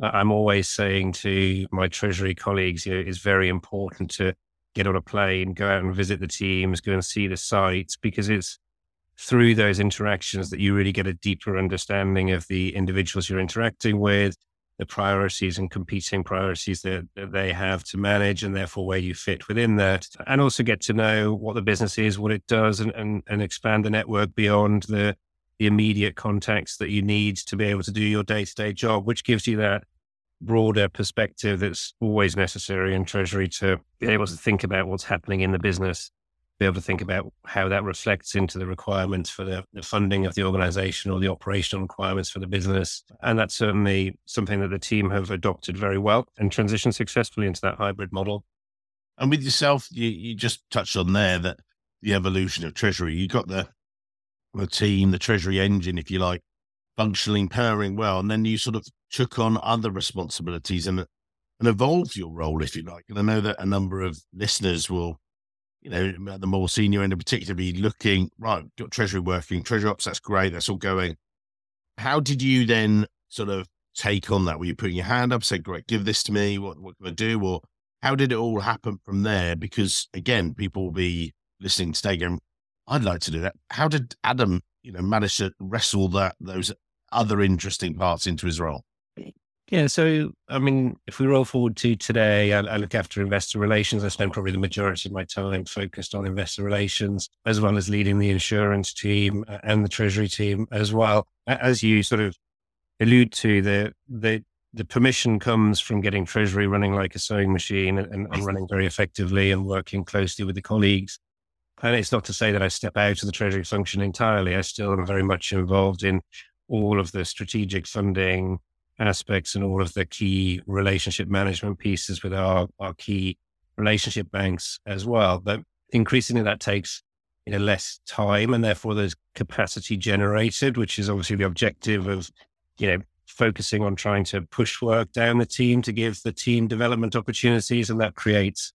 I'm always saying to my treasury colleagues, you know, it's very important to get on a plane, go out and visit the teams, go and see the sites, because it's through those interactions that you really get a deeper understanding of the individuals you're interacting with, the priorities and competing priorities that, that, they have to manage and therefore where you fit within that and also get to know what the business is what it does and, and, and expand the network beyond the, the immediate context that you need to be able to do your day-to-day job which gives you that broader perspective that's always necessary in treasury to be able to think about what's happening in the business be able to think about how that reflects into the requirements for the, the, funding of the organization or the operational requirements for the business. And that's certainly something that the team have adopted very well and transitioned successfully into that hybrid model. And with yourself, you, you just touched on there that the evolution of Treasury, you got the, the team, the Treasury engine, if you like, functioning, pairing well. And then you sort of took on other responsibilities and, and evolved your role, if you like. And I know that a number of listeners will you know, the more senior end in particular, be looking, right, got treasury working, treasury ops, that's great, that's all going. How did you then sort of take on that? Were you putting your hand up, saying, great, give this to me, what, what can I do? Or how did it all happen from there? Because again, people will be listening today going, I'd like to do that. How did Adam, you know, manage to wrestle that those other interesting parts into his role? Yeah. So, I mean, if we roll forward to today, I, I, look after investor relations. I spend probably the majority of my time focused on investor relations, as well as leading the insurance team uh, and the treasury team as well. As you sort of allude to, the, the, the permission comes from getting treasury running like a sewing machine and, and running very effectively and working closely with the colleagues. And it's not to say that I step out of the treasury function entirely. I still am very much involved in all of the strategic funding, aspects and all of the key relationship management pieces with our, our key relationship banks as well. But increasingly that takes you know less time and therefore there's capacity generated, which is obviously the objective of, you know, focusing on trying to push work down the team to give the team development opportunities. And that creates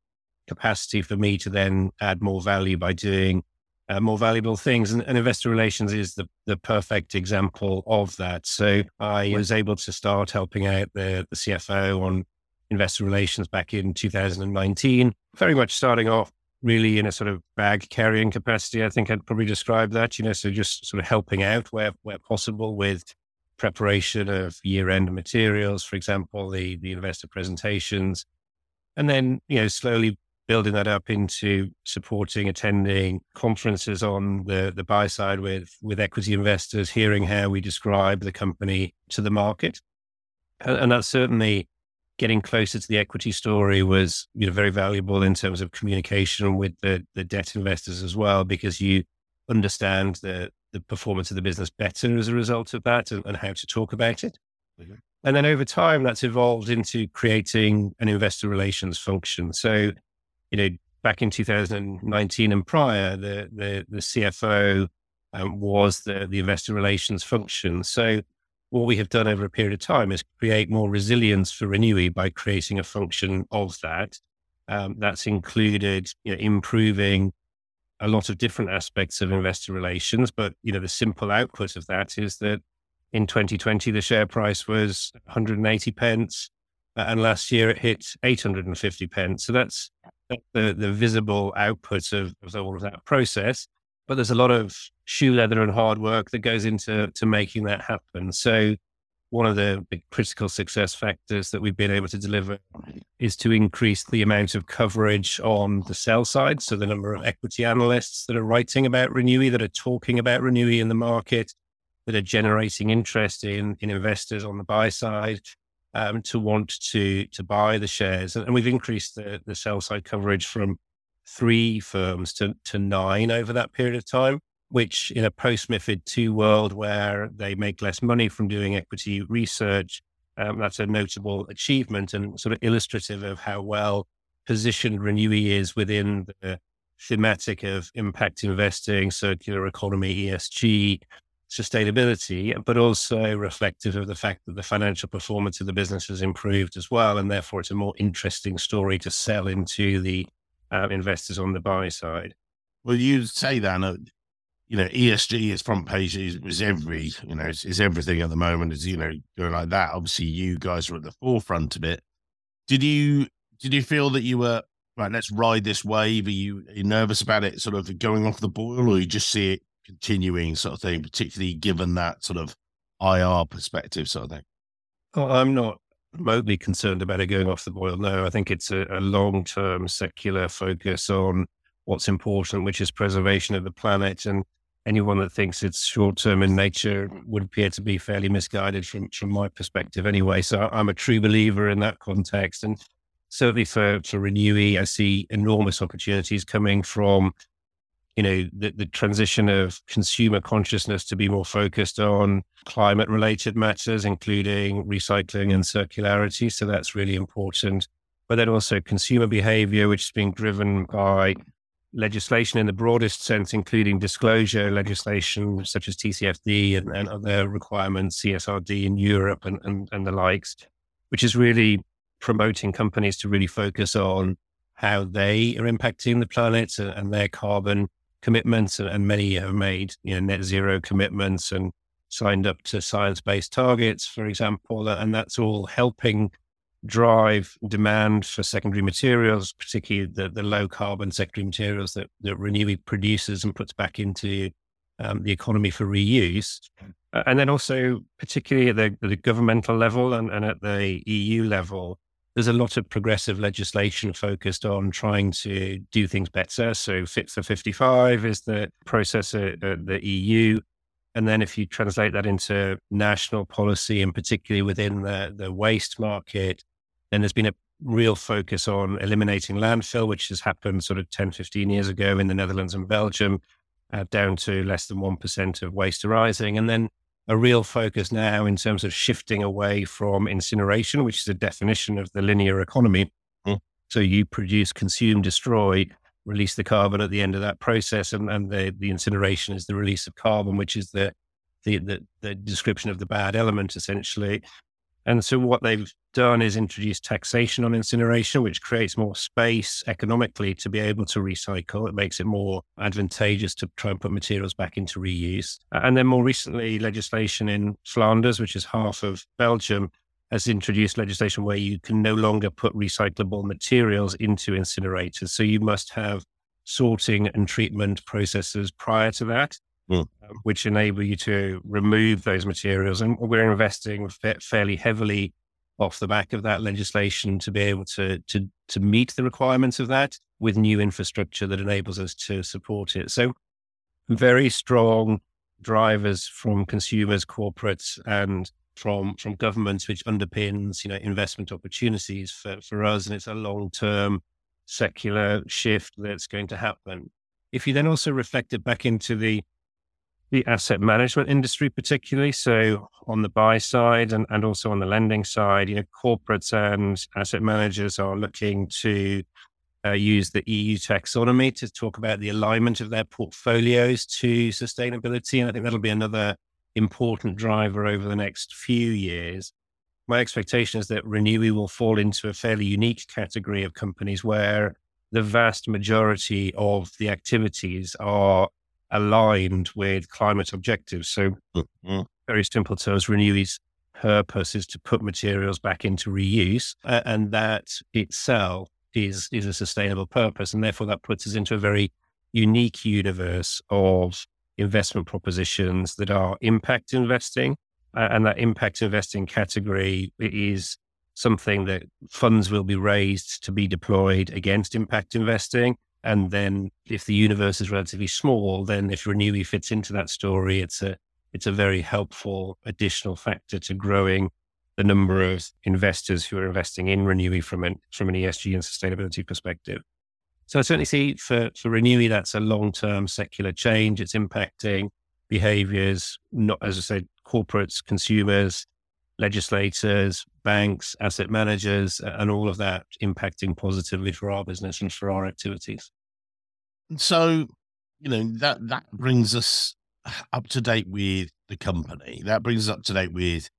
capacity for me to then add more value by doing uh, more valuable things. And, and, investor relations is the, the perfect example of that. So I was able to start helping out the, the CFO on investor relations back in 2019, very much starting off really in a sort of bag carrying capacity. I think I'd probably describe that, you know, so just sort of helping out where, where possible with preparation of year end materials, for example, the, the investor presentations. And then, you know, slowly building that up into supporting, attending conferences on the, the buy side with, with equity investors, hearing how we describe the company to the market. And, and that's certainly getting closer to the equity story was you know, very valuable in terms of communication with the, the debt investors as well, because you understand the, the performance of the business better as a result of that and, and how to talk about it. Mm-hmm. And then over time, that's evolved into creating an investor relations function. So you know, back in 2019 and prior, the the, the CFO um, was the the investor relations function. So what we have done over a period of time is create more resilience for Renewi by creating a function of that. Um, that's included you know, improving a lot of different aspects of investor relations, but you know the simple output of that is that in 2020 the share price was 180 pence, and last year it hit 850 pence. So that's the, the visible output of, of all of that process. But there's a lot of shoe leather and hard work that goes into to making that happen. So one of the big critical success factors that we've been able to deliver is to increase the amount of coverage on the sell side. So the number of equity analysts that are writing about Renewi, that are talking about Renewi in the market, that are generating interest in, in investors on the buy side, um, to want to to buy the shares, and, and we've increased the, the sell side coverage from three firms to, to nine over that period of time. Which, in a post MIFID two world where they make less money from doing equity research, um, that's a notable achievement and sort of illustrative of how well positioned Renewi is within the thematic of impact investing, circular economy, ESG, sustainability, but also reflective of the fact that the financial performance of the business has improved as well. And therefore, it's a more interesting story to sell into the uh, investors on the buy side. Well, you say that, uh, you know, ESG is front page, is, is every, you know, is, everything at the moment, is, you know, going like that. Obviously, you guys are at the forefront of it. Did you, did you feel that you were, right, let's ride this wave? Are you, are you nervous about it sort of going off the boil or you just see it continuing sort of thing, particularly given that sort of IR perspective sort of thing? Well, I'm not remotely concerned about it going off the boil. No, I think it's a, a long term secular focus on what's important, which is preservation of the planet. And anyone that thinks it's short term in nature would appear to be fairly misguided from, from my perspective anyway. So I'm a true believer in that context. And certainly for, for Renewi, I see enormous opportunities coming from you know the, the transition of consumer consciousness to be more focused on climate related matters including recycling and mm. circularity so that's really important. But then also consumer behavior which is being driven by legislation in the broadest sense including disclosure legislation such as tcfd and, and other requirements csrd in europe and, and, and the likes which is really promoting companies to really focus on how they are impacting the planet and their carbon commitments, and, and many have made you know net zero commitments and signed up to science based targets, for example, and that's all helping drive demand for secondary materials, particularly the, the low carbon secondary materials that, that Renewi produces and puts back into um, the economy for reuse. And then also, particularly at the, the governmental level and, and at the EU level, there's a lot of progressive legislation focused on trying to do things better. So, Fit for 55 is the process at, the EU. And then, if you translate that into national policy, and particularly within the, the waste market, then there's been a real focus on eliminating landfill, which has happened sort of 10, 15 years ago in the Netherlands and Belgium, uh, down to less than 1% of waste arising. And then a real focus now in terms of shifting away from incineration, which is a definition of the linear economy. Mm. So you produce, consume, destroy, release the carbon at the end of that process, and, and the, the incineration is the release of carbon, which is the, the the, the description of the bad element essentially. And so what they've done is introduce taxation on incineration, which creates more space economically to be able to recycle. It makes it more advantageous to try and put materials back into reuse. And then more recently, legislation in Flanders, which is half of Belgium, has introduced legislation where you can no longer put recyclable materials into incinerators. So you must have sorting and treatment processes prior to that. Mm. which enable you to remove those materials. And we're investing fairly heavily off the back of that legislation to be able to, to, to meet the requirements of that with new infrastructure that enables us to support it. So, very strong drivers from consumers, corporates, and from from governments, which underpins you know investment opportunities for, for us, and it's a long term secular shift that's going to happen. If you then also reflect it back into the the asset management industry, particularly. So on the buy side and, and also on the lending side, you know, corporates and asset managers are looking to uh, use the EU taxonomy to talk about the alignment of their portfolios to sustainability. And I think that'll be another important driver over the next few years. My expectation is that Renewi will fall into a fairly unique category of companies where the vast majority of the activities are aligned with climate objectives. So, mm-hmm. very simple terms, Renewi's purpose is to put materials back into reuse, uh, and that itself is is a sustainable purpose, and therefore that puts us into a very unique universe of investment propositions that are impact investing, uh, and that impact investing category is something that funds will be raised to be deployed against impact investing and then if the universe is relatively small, then if Renewi fits into that story, it's a it's a very helpful additional factor to growing the number of investors who are investing in Renewi from an from an ESG and sustainability perspective. So I certainly see for for Renewi that's a long term secular change. It's impacting behaviors, not as I said, corporates, consumers, legislators, banks, asset managers, and all of that impacting positively for our business and for our activities. So, you know, that that brings us up to date with the company. That brings us up to date with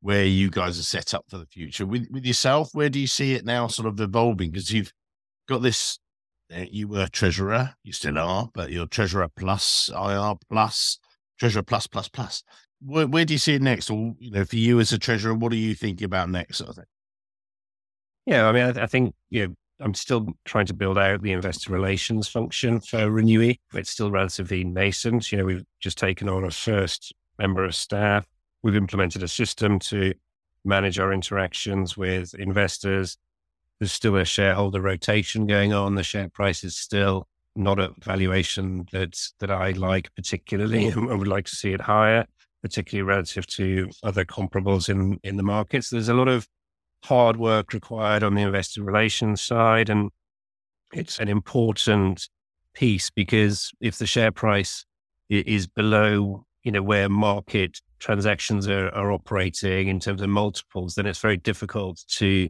where you guys are set up for the future. With with yourself, where do you see it now sort of evolving? Because you've got this eh, you were treasurer, you still are, but you're treasurer plus IR plus treasurer plus plus plus. Where, where do you see it next? Or you know, for you as a treasurer, what are you thinking about next? Sort of thing. Yeah, I mean, I, I think you know I'm still trying to build out the investor relations function for Renewi. It's still relatively nascent. You know, we've just taken on a first member of staff. We've implemented a system to manage our interactions with investors. There's still a shareholder rotation going on. The share price is still not a valuation that that I like particularly. I would like to see it higher, particularly relative to other comparables in in the markets. There's a lot of hard work required on the investor relations side. And it's an important piece because if the share price is below, you know, where market transactions are, are operating in terms of multiples, then it's very difficult to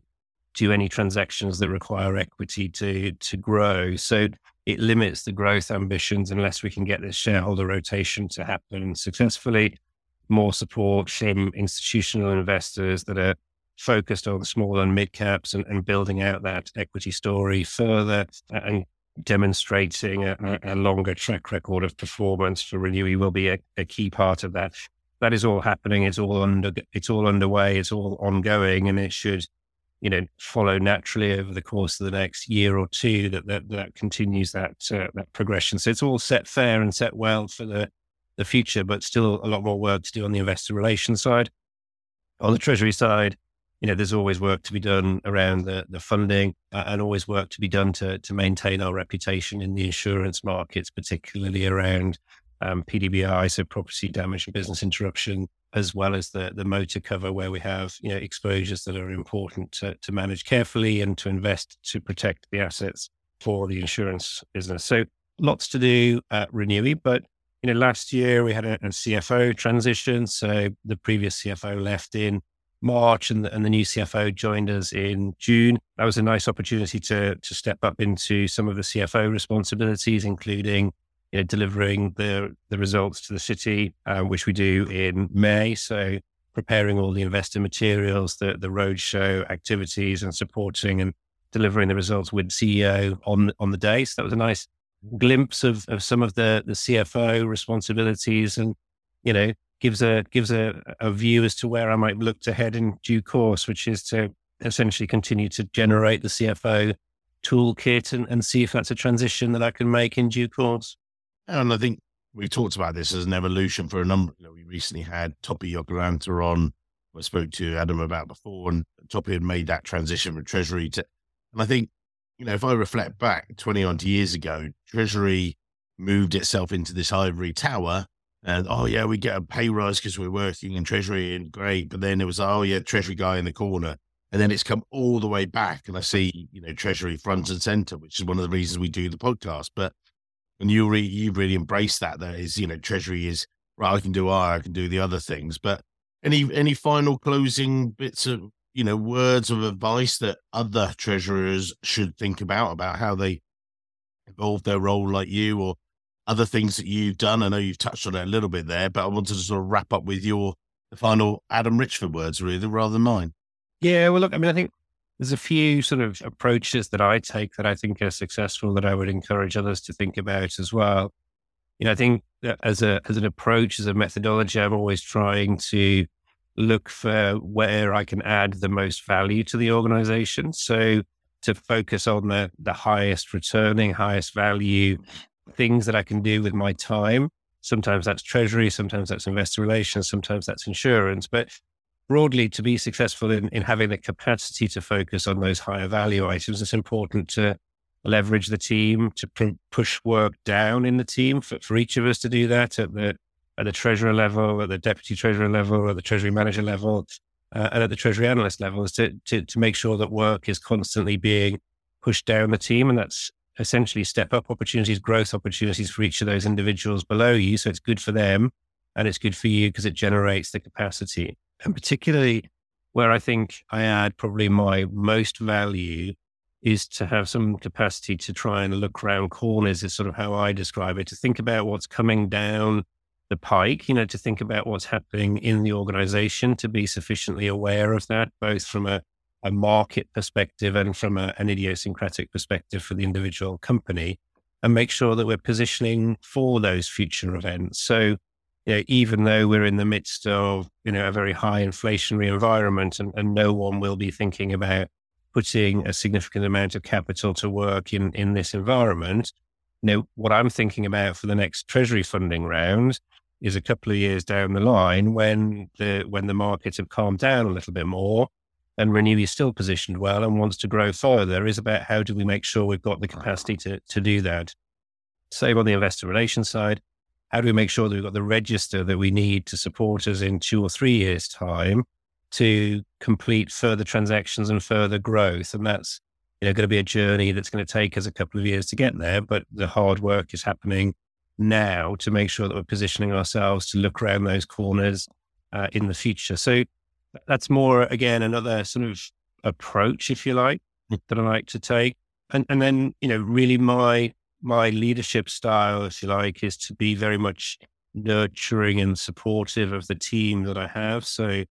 do any transactions that require equity to to grow. So it limits the growth ambitions unless we can get this shareholder rotation to happen successfully. More support from institutional investors that are focused on small and mid caps and, and building out that equity story further and demonstrating a, a, longer track record of performance for Renewi will be a, a, key part of that. That is all happening. It's all under. It's all underway. It's all ongoing, and it should, you know, follow naturally over the course of the next year or two. That that, that continues that uh, that progression. So it's all set fair and set well for the the future, but still a lot more work to do on the investor relations side. On the treasury side, you know, there's always work to be done around the, the funding uh, and always work to be done to, to maintain our reputation in the insurance markets, particularly around um, PDBI, so property damage and business interruption, as well as the, the motor cover where we have, you know, exposures that are important to, to manage carefully and to invest to protect the assets for the insurance business. So lots to do at Renewi, but you know, last year we had a, a, CFO transition. So the previous CFO left in March and the, and the new CFO joined us in June. That was a nice opportunity to, to step up into some of the CFO responsibilities, including you know, delivering the, the results to the city, uh, which we do in May. So preparing all the investor materials, the, the roadshow activities and supporting and delivering the results with CEO on, on the day. So that was a nice glimpse of, of some of the, the CFO responsibilities and, you know, gives a gives a, a view as to where I might look to head in due course, which is to essentially continue to generate the CFO toolkit and, and see if that's a transition that I can make in due course. And I think we've talked about this as an evolution for a number. You know, we recently had Topi Yogalanta on, I spoke to Adam about before, and Topi had made that transition from Treasury to, and I think you know, if I reflect back 20 odd years ago, Treasury moved itself into this ivory tower. And oh, yeah, we get a pay rise because we're working in Treasury and great. But then it was, oh, yeah, Treasury guy in the corner. And then it's come all the way back. And I see, you know, Treasury front and center, which is one of the reasons we do the podcast. But and you really, you really embrace that, that is, you know, Treasury is, right, I can do I, I can do the other things. But any, any final closing bits of you know, words of advice that other treasurers should think about, about how they evolve their role like you or other things that you've done? I know you've touched on it a little bit there, but I wanted to sort of wrap up with your final Adam Richford words, really, rather than mine. Yeah, well, look, I mean, I think there's a few sort of approaches that I take that I think are successful that I would encourage others to think about as well. You know, I think as a as an approach, as a methodology, I'm always trying to look for where I can add the most value to the organization. So to focus on the, the highest returning, highest value things that I can do with my time. Sometimes that's treasury, sometimes that's investor relations, sometimes that's insurance. But broadly, to be successful in, in having the capacity to focus on those higher value items, it's important to leverage the team, to pr- push work down in the team for, for each of us to do that at the at the treasurer level, at the deputy treasurer level, at the treasury manager level, uh, and at the treasury analyst level, is to, to, to make sure that work is constantly being pushed down the team. And that's essentially step up opportunities, growth opportunities for each of those individuals below you. So it's good for them and it's good for you because it generates the capacity. And particularly where I think I add probably my most value is to have some capacity to try and look around corners, is sort of how I describe it, to think about what's coming down the pike, you know, to think about what's happening in the organization, to be sufficiently aware of that, both from a, a market perspective and from a, an idiosyncratic perspective for the individual company, and make sure that we're positioning for those future events. So, you know, even though we're in the midst of, you know, a very high inflationary environment and, and no one will be thinking about putting a significant amount of capital to work in, in this environment, you know, what I'm thinking about for the next treasury funding round is a couple of years down the line when the when the markets have calmed down a little bit more and Renewi is still positioned well and wants to grow further is about how do we make sure we've got the capacity to, to do that. Same on the investor relations side. How do we make sure that we've got the register that we need to support us in two or three years' time to complete further transactions and further growth? And that's you know going to be a journey that's going to take us a couple of years to get there, but the hard work is happening now to make sure that we're positioning ourselves to look around those corners uh, in the future. So that's more, again, another sort of approach, if you like, hmm. that I like to take. And, and then, you know, really my, my leadership style, if you like, is to be very much nurturing and supportive of the team that I have. So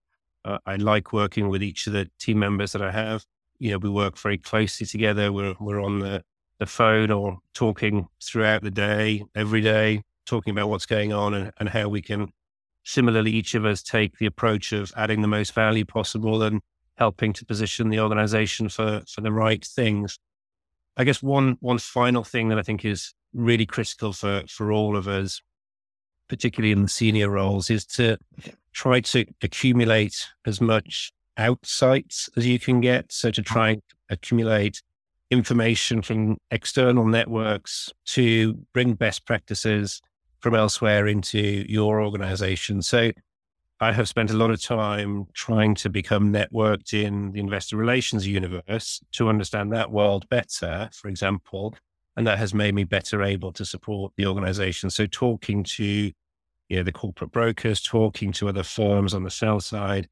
uh, I like working with each of the team members that I have. You know, we work very closely together. We're, we're on the, the phone or talking throughout the day, every day, talking about what's going on and, and how we can similarly each of us take the approach of adding the most value possible and helping to position the organization for for the right things. I guess one one final thing that I think is really critical for for all of us particularly in the senior roles, is to try to accumulate as much outsights as you can get. So to try and accumulate information from external networks to bring best practices from elsewhere into your organization. So I have spent a lot of time trying to become networked in the investor relations universe to understand that world better, for example. And that has made me better able to support the organization. So talking to you know, the corporate brokers, talking to other firms on the sell side,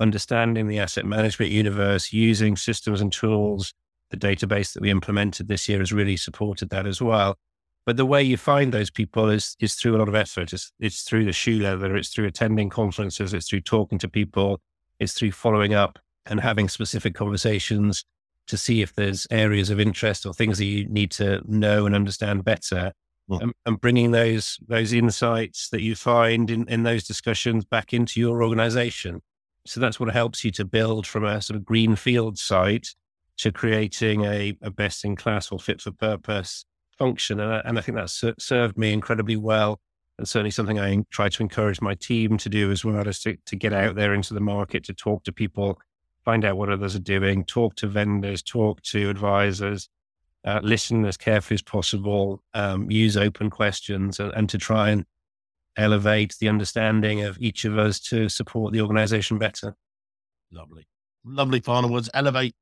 understanding the asset management universe, using systems and tools. The database that we implemented this year has really supported that as well. But the way you find those people is is through a lot of effort. It's, it's through the shoe leather. It's through attending conferences. It's through talking to people. It's through following up and having specific conversations to see if there's areas of interest or things that you need to know and understand better. Yeah. And, and, bringing those those insights that you find in, in those discussions back into your organization. So that's what helps you to build from a sort of greenfield site to creating a, a best in class or fit for purpose function. And I, and I think that's served me incredibly well. And certainly something I try to encourage my team to do as well is to, to get out there into the market, to talk to people, find out what others are doing, talk to vendors, talk to advisors, uh, listen as carefully as possible, um, use open questions, and, and to try and elevate the understanding of each of us to support the organization better. Lovely. Lovely final words. Elevate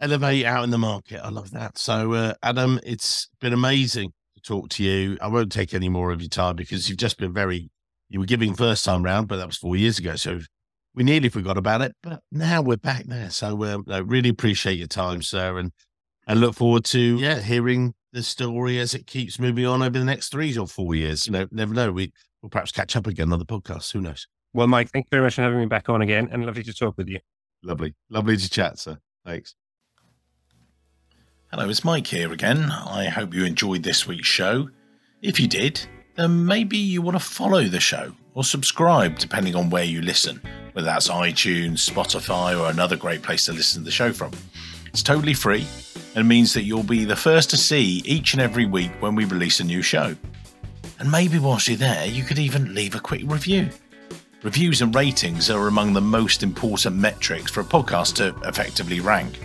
elevate out in the market. I love that. So, uh, Adam, it's been amazing to talk to you. I won't take any more of your time because you've just been very, you were giving first time round, but that was four years ago. So we nearly forgot about it, but now we're back there. So uh, I really appreciate your time, sir. And I look forward to, yeah, hearing the story as it keeps moving on over the next three or four years. You know, never know. We, we'll perhaps catch up again on the podcast. Who knows? Well, Mike, thank you very much for having me back on again and lovely to talk with you. Lovely. Lovely to chat, sir. Thanks. Hello, it's Mike here again. I hope you enjoyed this week's show. If you did, then maybe you want to follow the show or subscribe depending on where you listen, whether that's iTunes, Spotify, or another great place to listen to the show from. It's totally free and means that you'll be the first to see each and every week when we release a new show. And maybe whilst you're there, you could even leave a quick review. Reviews and ratings are among the most important metrics for a podcast to effectively rank.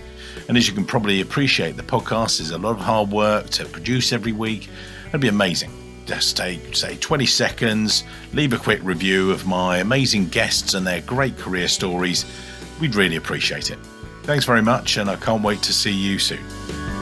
And as you can probably appreciate, the podcast is a lot of hard work to produce every week. It'd be amazing. Just take, say, 20 seconds, leave a quick review of my amazing guests and their great career stories. We'd really appreciate it. Thanks very much, and I can't wait to see you soon.